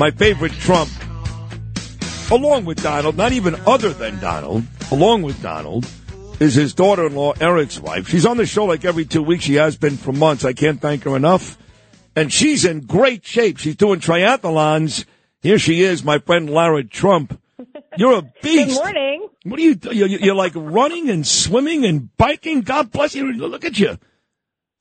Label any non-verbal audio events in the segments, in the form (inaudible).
my favorite Trump, along with Donald, not even other than Donald, along with Donald, is his daughter-in-law, Eric's wife. She's on the show like every two weeks. She has been for months. I can't thank her enough. And she's in great shape. She's doing triathlons. Here she is, my friend Lara Trump. You're a (laughs) beast. Good morning. What are you? You're, you're like running and swimming and biking. God bless you. Look at you.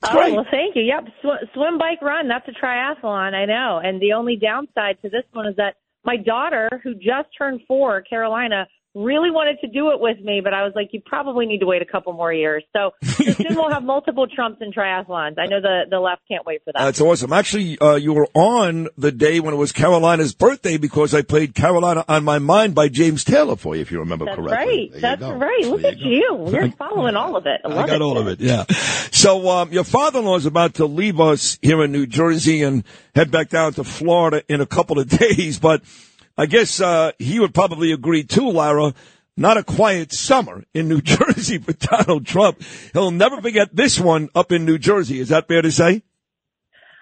Oh, well, thank you. Yep. Sw- swim, bike, run. That's a triathlon. I know. And the only downside to this one is that my daughter, who just turned four, Carolina, really wanted to do it with me, but I was like, you probably need to wait a couple more years. (laughs) So soon we'll have multiple Trumps and triathlons. I know the, the left can't wait for that. That's awesome. Actually, uh, you were on the day when it was Carolina's birthday because I played Carolina on My Mind by James Taylor for you, if you remember That's correctly. right. That's right. Look There at you you. You're following all of it. I, I got it. all of it, yeah. So, um, your father-in-law is about to leave us here in New Jersey and head back down to Florida in a couple of (laughs) days, but I guess, uh, he would probably agree too, Lara. Not a quiet summer in New (laughs) Jersey for Donald Trump. He'll never forget this one up in New Jersey. Is that fair to say?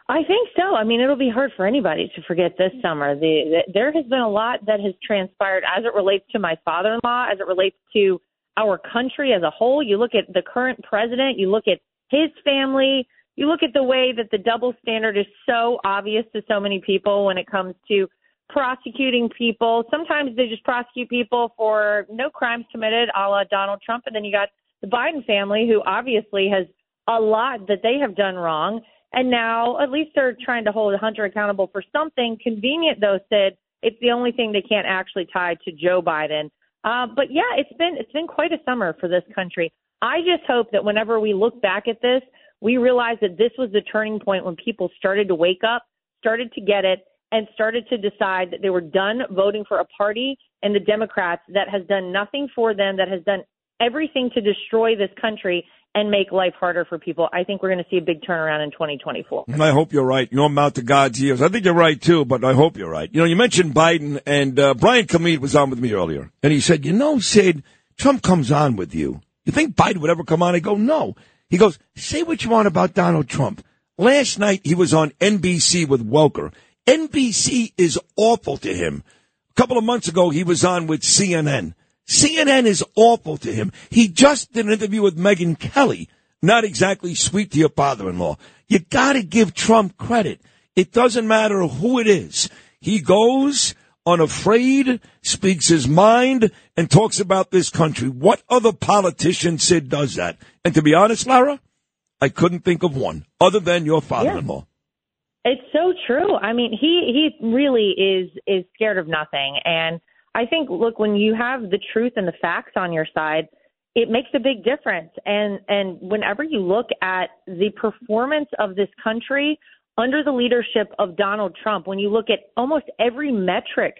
I think so. I mean, it'll be hard for anybody to forget this summer. The, the, there has been a lot that has transpired as it relates to my father-in-law, as it relates to our country as a whole. You look at the current president, you look at his family, you look at the way that the double standard is so obvious to so many people when it comes to prosecuting people. Sometimes they just prosecute people for no crimes committed, a la Donald Trump, and then you got the Biden family, who obviously has a lot that they have done wrong. And now at least they're trying to hold Hunter accountable for something. Convenient though, Sid, it's the only thing they can't actually tie to Joe Biden. Uh, but yeah, it's been it's been quite a summer for this country. I just hope that whenever we look back at this, we realize that this was the turning point when people started to wake up, started to get it, and started to decide that they were done voting for a party and the Democrats that has done nothing for them, that has done everything to destroy this country and make life harder for people. I think we're going to see a big turnaround in 2024. And I hope you're right. You know, I'm out to God's ears. I think you're right too, but I hope you're right. You know, you mentioned Biden and uh, Brian Kilmeade was on with me earlier and he said, you know, Sid, Trump comes on with you. You think Biden would ever come on? I go, no. He goes, say what you want about Donald Trump. Last night he was on NBC with Welker. NBC is awful to him. A couple of months ago he was on with CNN. CNN is awful to him. He just did an interview with Megyn Kelly. Not exactly sweet to your father-in-law. You gotta give Trump credit. It doesn't matter who it is. He goes unafraid, speaks his mind, and talks about this country. What other politician, Sid, does that? And to be honest, Lara, I couldn't think of one other than your father-in-law. It's so true. I mean, he he really is is scared of nothing, and I think look when you have the truth and the facts on your side, it makes a big difference. And and whenever you look at the performance of this country under the leadership of Donald Trump, when you look at almost every metric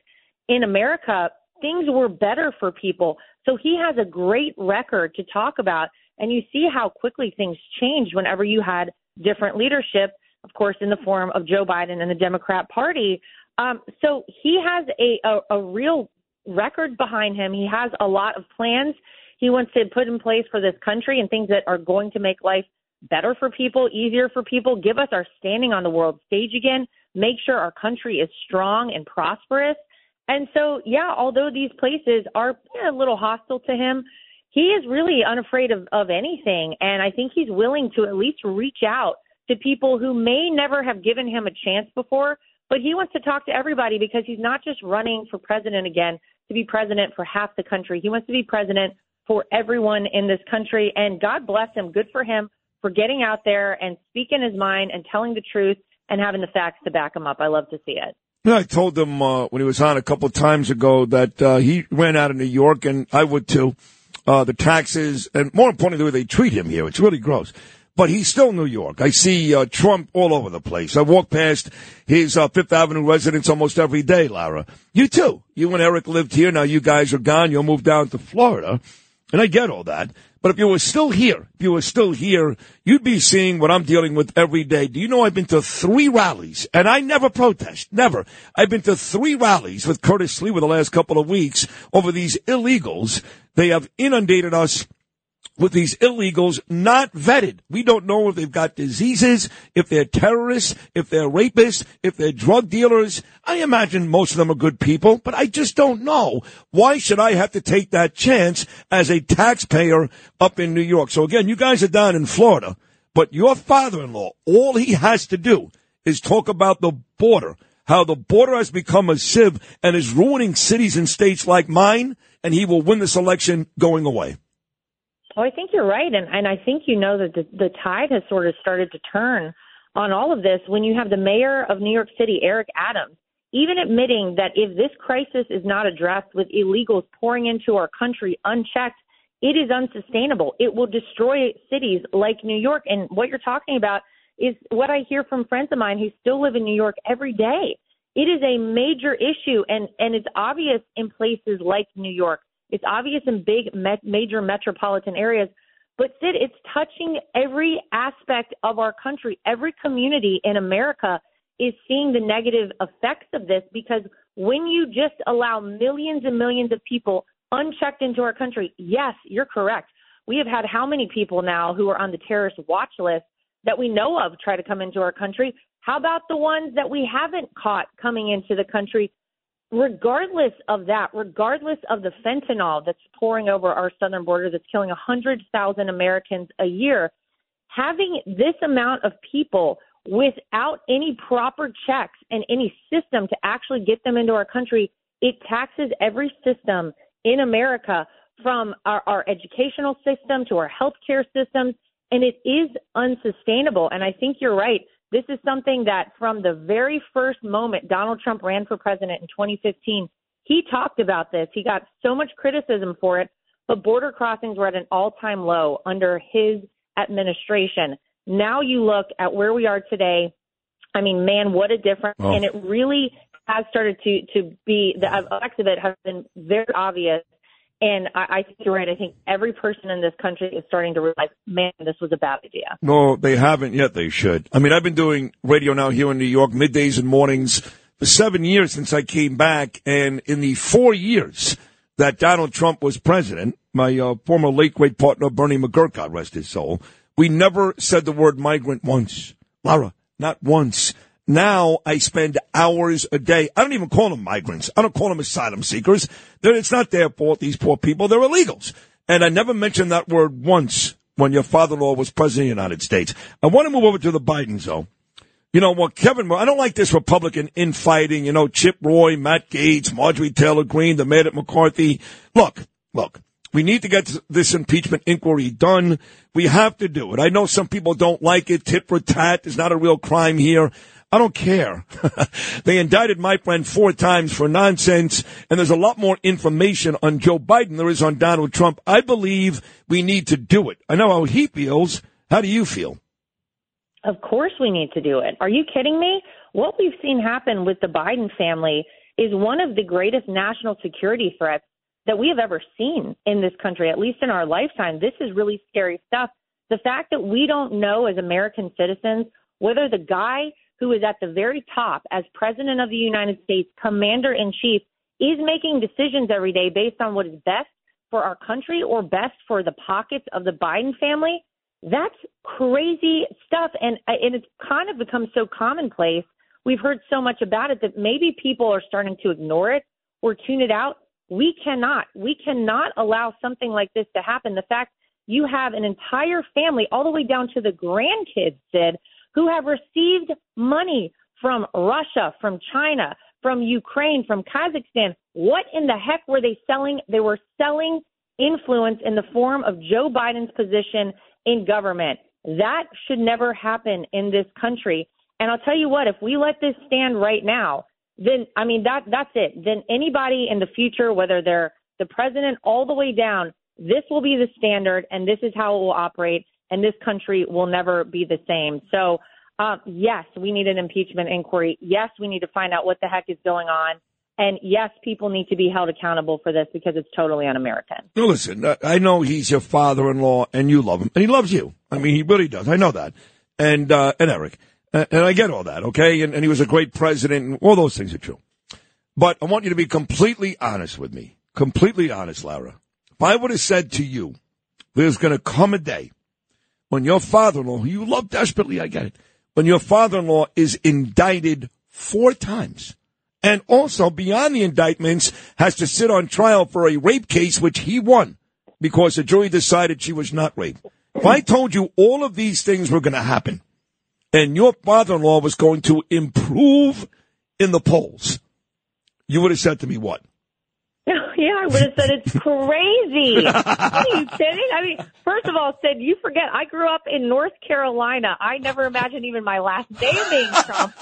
in America, things were better for people. So he has a great record to talk about, and you see how quickly things changed whenever you had different leadership of course, in the form of Joe Biden and the Democrat Party. Um, so he has a, a, a real record behind him. He has a lot of plans he wants to put in place for this country and things that are going to make life better for people, easier for people, give us our standing on the world stage again, make sure our country is strong and prosperous. And so, yeah, although these places are a little hostile to him, he is really unafraid of, of anything. And I think he's willing to at least reach out to people who may never have given him a chance before, but he wants to talk to everybody because he's not just running for president again to be president for half the country. He wants to be president for everyone in this country. And God bless him. Good for him for getting out there and speaking his mind and telling the truth and having the facts to back him up. I love to see it. I told him uh, when he was on a couple of times ago that uh, he ran out of New York, and I would too. Uh, the taxes, and more importantly, the way they treat him here. It's really gross but he's still New York. I see uh, Trump all over the place. I walk past his uh, Fifth Avenue residence almost every day, Lara. You too. You and Eric lived here. Now you guys are gone. You'll move down to Florida. And I get all that. But if you were still here, if you were still here, you'd be seeing what I'm dealing with every day. Do you know I've been to three rallies and I never protest. Never. I've been to three rallies with Curtis Sliwa the last couple of weeks over these illegals. They have inundated us with these illegals not vetted. We don't know if they've got diseases, if they're terrorists, if they're rapists, if they're drug dealers. I imagine most of them are good people, but I just don't know. Why should I have to take that chance as a taxpayer up in New York? So again, you guys are down in Florida, but your father-in-law, all he has to do is talk about the border, how the border has become a sieve and is ruining cities and states like mine, and he will win this election going away. Oh, I think you're right, and and I think you know that the, the tide has sort of started to turn on all of this when you have the mayor of New York City, Eric Adams, even admitting that if this crisis is not addressed with illegals pouring into our country unchecked, it is unsustainable. It will destroy cities like New York. And what you're talking about is what I hear from friends of mine who still live in New York every day. It is a major issue, and and it's obvious in places like New York it's obvious in big me- major metropolitan areas, but Sid, it's touching every aspect of our country. Every community in America is seeing the negative effects of this because when you just allow millions and millions of people unchecked into our country, yes, you're correct. We have had how many people now who are on the terrorist watch list that we know of try to come into our country? How about the ones that we haven't caught coming into the country regardless of that, regardless of the fentanyl that's pouring over our southern border that's killing 100,000 Americans a year, having this amount of people without any proper checks and any system to actually get them into our country, it taxes every system in America from our, our educational system to our healthcare systems, and it is unsustainable. And I think you're right. This is something that from the very first moment Donald Trump ran for president in 2015, he talked about this. He got so much criticism for it, but border crossings were at an all time low under his administration. Now you look at where we are today. I mean, man, what a difference. Oh. And it really has started to, to be, the effects of it have been very obvious and I, I think you're right. I think every person in this country is starting to realize, man, this was a bad idea. No, they haven't yet. They should. I mean, I've been doing radio now here in New York, middays and mornings for seven years since I came back. And in the four years that Donald Trump was president, my uh, former late great partner, Bernie McGuirk, God rest his soul, we never said the word migrant once. Lara, not once. Now I spend hours a day. I don't even call them migrants. I don't call them asylum seekers. They're, it's not their fault, these poor people. They're illegals. And I never mentioned that word once when your father-in-law was president of the United States. I want to move over to the Bidens, though. You know what, Kevin, I don't like this Republican infighting, you know, Chip Roy, Matt Gaetz, Marjorie Taylor Greene, the man at McCarthy. Look, look, we need to get this impeachment inquiry done. We have to do it. I know some people don't like it. Tit for tat is not a real crime here. I don't care. (laughs) they indicted my friend four times for nonsense, and there's a lot more information on Joe Biden than there is on Donald Trump. I believe we need to do it. I know how he feels. How do you feel? Of course we need to do it. Are you kidding me? What we've seen happen with the Biden family is one of the greatest national security threats that we have ever seen in this country, at least in our lifetime. This is really scary stuff. The fact that we don't know as American citizens whether the guy who is at the very top as president of the United States, commander in chief, is making decisions every day based on what is best for our country or best for the pockets of the Biden family. That's crazy stuff. And, and it's kind of become so commonplace. We've heard so much about it that maybe people are starting to ignore it or tune it out. We cannot. We cannot allow something like this to happen. The fact you have an entire family, all the way down to the grandkids, Sid, who have received money from Russia, from China, from Ukraine, from Kazakhstan. What in the heck were they selling? They were selling influence in the form of Joe Biden's position in government. That should never happen in this country. And I'll tell you what, if we let this stand right now, then I mean that that's it. Then anybody in the future, whether they're the president all the way down, this will be the standard and this is how it will operate and this country will never be the same. So, uh, yes, we need an impeachment inquiry. Yes, we need to find out what the heck is going on. And yes, people need to be held accountable for this because it's totally un-American. Listen, I know he's your father-in-law and you love him and he loves you. I mean, he really does. I know that. And, uh, and Eric, and I get all that. Okay. And, and he was a great president and all those things are true. But I want you to be completely honest with me. Completely honest, Lara. If I would have said to you, there's going to come a day when your father-in-law, who you love desperately, I get it, when your father-in-law is indicted four times and also beyond the indictments has to sit on trial for a rape case which he won because the jury decided she was not raped. If I told you all of these things were going to happen and your father-in-law was going to improve in the polls, you would have said to me what? (laughs) Yeah, I would have said it's crazy. (laughs) Are you kidding? I mean, first of all, Sid, you forget I grew up in North Carolina. I never imagined even my last name being Trump,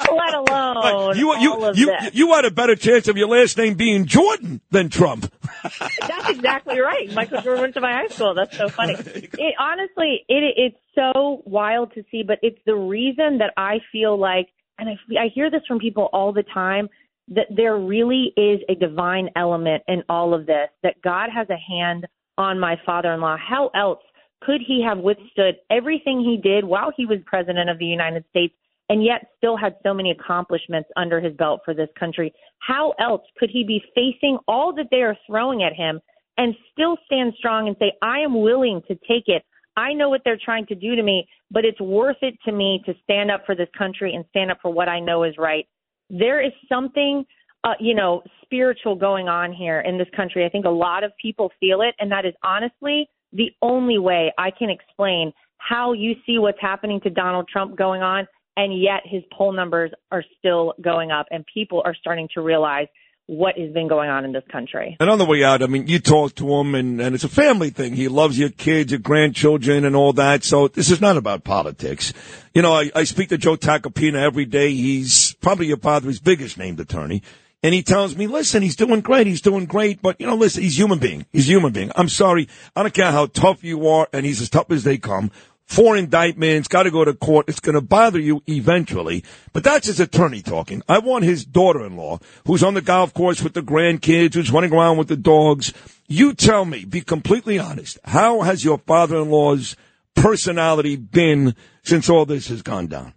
let alone you all you of you, this. you had a better chance of your last name being Jordan than Trump. (laughs) That's exactly right. Michael Jordan went to my high school. That's so funny. It, honestly, it it's so wild to see, but it's the reason that I feel like, and I, I hear this from people all the time, that there really is a divine element in all of this. That God has a hand on my father-in-law. How else could he have withstood everything he did while he was president of the United States? and yet still had so many accomplishments under his belt for this country. How else could he be facing all that they are throwing at him and still stand strong and say, I am willing to take it? I know what they're trying to do to me, but it's worth it to me to stand up for this country and stand up for what I know is right. There is something, uh, you know, spiritual going on here in this country. I think a lot of people feel it, and that is honestly the only way I can explain how you see what's happening to Donald Trump going on and yet his poll numbers are still going up, and people are starting to realize what has been going on in this country. And on the way out, I mean, you talk to him, and, and it's a family thing. He loves your kids, your grandchildren, and all that. So this is not about politics. You know, I, I speak to Joe Tacopina every day. He's probably your father's biggest named attorney. And he tells me, listen, he's doing great. He's doing great. But, you know, listen, he's human being. He's human being. I'm sorry. I don't care how tough you are, and he's as tough as they come four indictments, got to go to court. It's going to bother you eventually. But that's his attorney talking. I want his daughter in law, who's on the golf course with the grandkids, who's running around with the dogs. You tell me, be completely honest, how has your father in law's personality been since all this has gone down?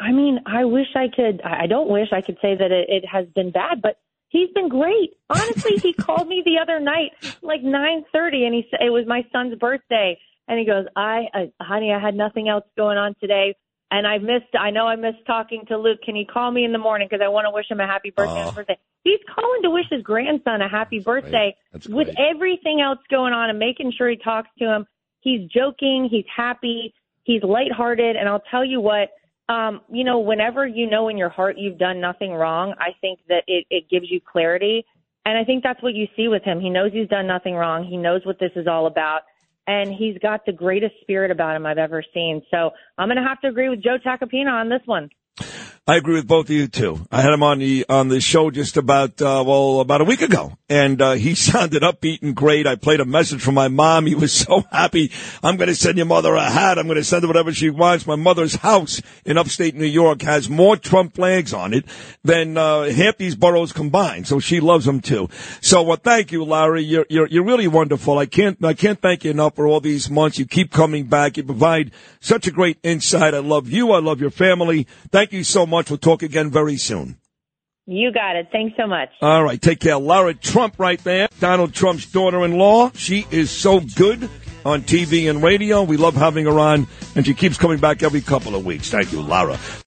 I mean, I wish I could, I don't wish I could say that it, it has been bad, but He's been great. Honestly, he (laughs) called me the other night, like 9:30, and he said it was my son's birthday, and he goes, I, uh, honey, I had nothing else going on today. And I missed, I know I missed talking to Luke. Can you call me in the morning? Because I want to wish him a happy birthday. Oh. birthday. He's calling to wish his grandson a happy birthday That's with everything else going on and making sure he talks to him. He's joking. He's happy. He's lighthearted. And I'll tell you what, um, you know, whenever you know in your heart you've done nothing wrong, I think that it, it gives you clarity. And I think that's what you see with him. He knows he's done nothing wrong. He knows what this is all about and he's got the greatest spirit about him I've ever seen. So I'm going to have to agree with Joe Tacopina on this one. I agree with both of you too. I had him on the on the show just about uh, well about a week ago, and uh, he (laughs) sounded upbeat and great. I played a message from my mom. He was (laughs) so happy. I'm going to send your mother a hat. I'm going to send her whatever she wants. My mother's house in upstate New York has more Trump flags on it than uh, half these boroughs combined. So she loves them too. So well, thank you, Larry. You're you're you're really wonderful. I can't I can't thank you enough for all these months. You keep coming back. You provide such a great insight. I love you. I love your family. Thank you so much. We'll talk again very soon. You got it. Thanks so much. All right, take care. Lara Trump right there, Donald Trump's daughter-in-law. She is so good on TV and radio. We love having her on, and she keeps coming back every couple of weeks. Thank you, Lara.